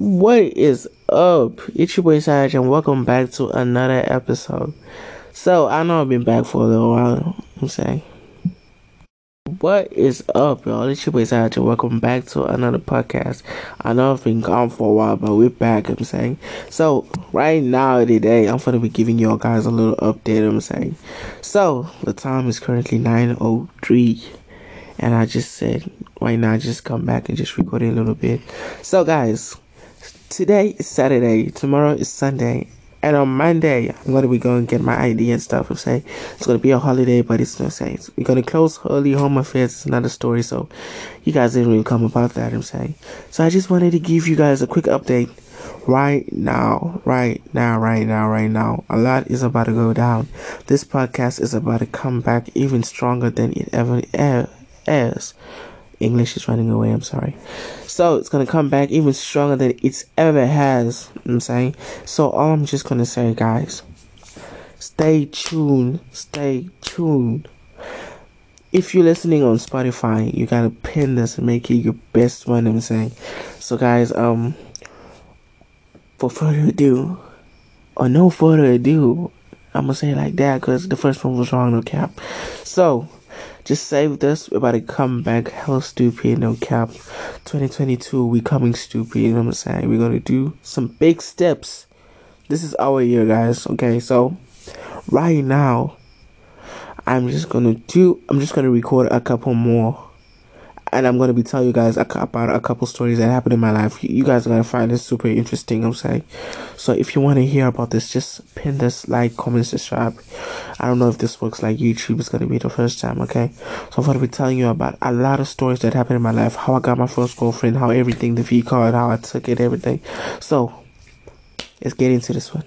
What is up? It's your boy Saj and welcome back to another episode. So I know I've been back for a little while. I'm saying. What is up, y'all? It's your boy Saj and welcome back to another podcast. I know I've been gone for a while, but we're back, I'm saying. So right now today I'm gonna be giving y'all guys a little update, I'm saying. So the time is currently nine oh three and I just said why not just come back and just record a little bit. So guys, today is Saturday, tomorrow is Sunday, and on Monday I'm gonna be going to get my ID and stuff. I'm saying it's gonna be a holiday, but it's no sense. We're gonna close early home affairs. It's another story, so you guys didn't really come about that. I'm saying so. I just wanted to give you guys a quick update right now, right now, right now, right now. A lot is about to go down. This podcast is about to come back even stronger than it ever, as English is running away, I'm sorry. So it's gonna come back even stronger than it's ever has. I'm saying. So all I'm just gonna say guys, stay tuned, stay tuned. If you're listening on Spotify, you gotta pin this and make it your best one, I'm saying. So guys, um for further ado, or no further ado, I'm gonna say it like that because the first one was wrong, no cap. So just save this. We're about to come back hella stupid, no cap. 2022, we coming stupid, you know what I'm saying? We're gonna do some big steps. This is our year, guys. Okay, so right now, I'm just gonna do, I'm just gonna record a couple more and I'm gonna be telling you guys about a couple stories that happened in my life. You guys are gonna find this super interesting. I'm saying, so if you want to hear about this, just pin this like, comment, subscribe. I don't know if this works like YouTube. It's gonna be the first time, okay? So I'm gonna be telling you about a lot of stories that happened in my life. How I got my first girlfriend, how everything, the V card, how I took it, everything. So let's get into this one.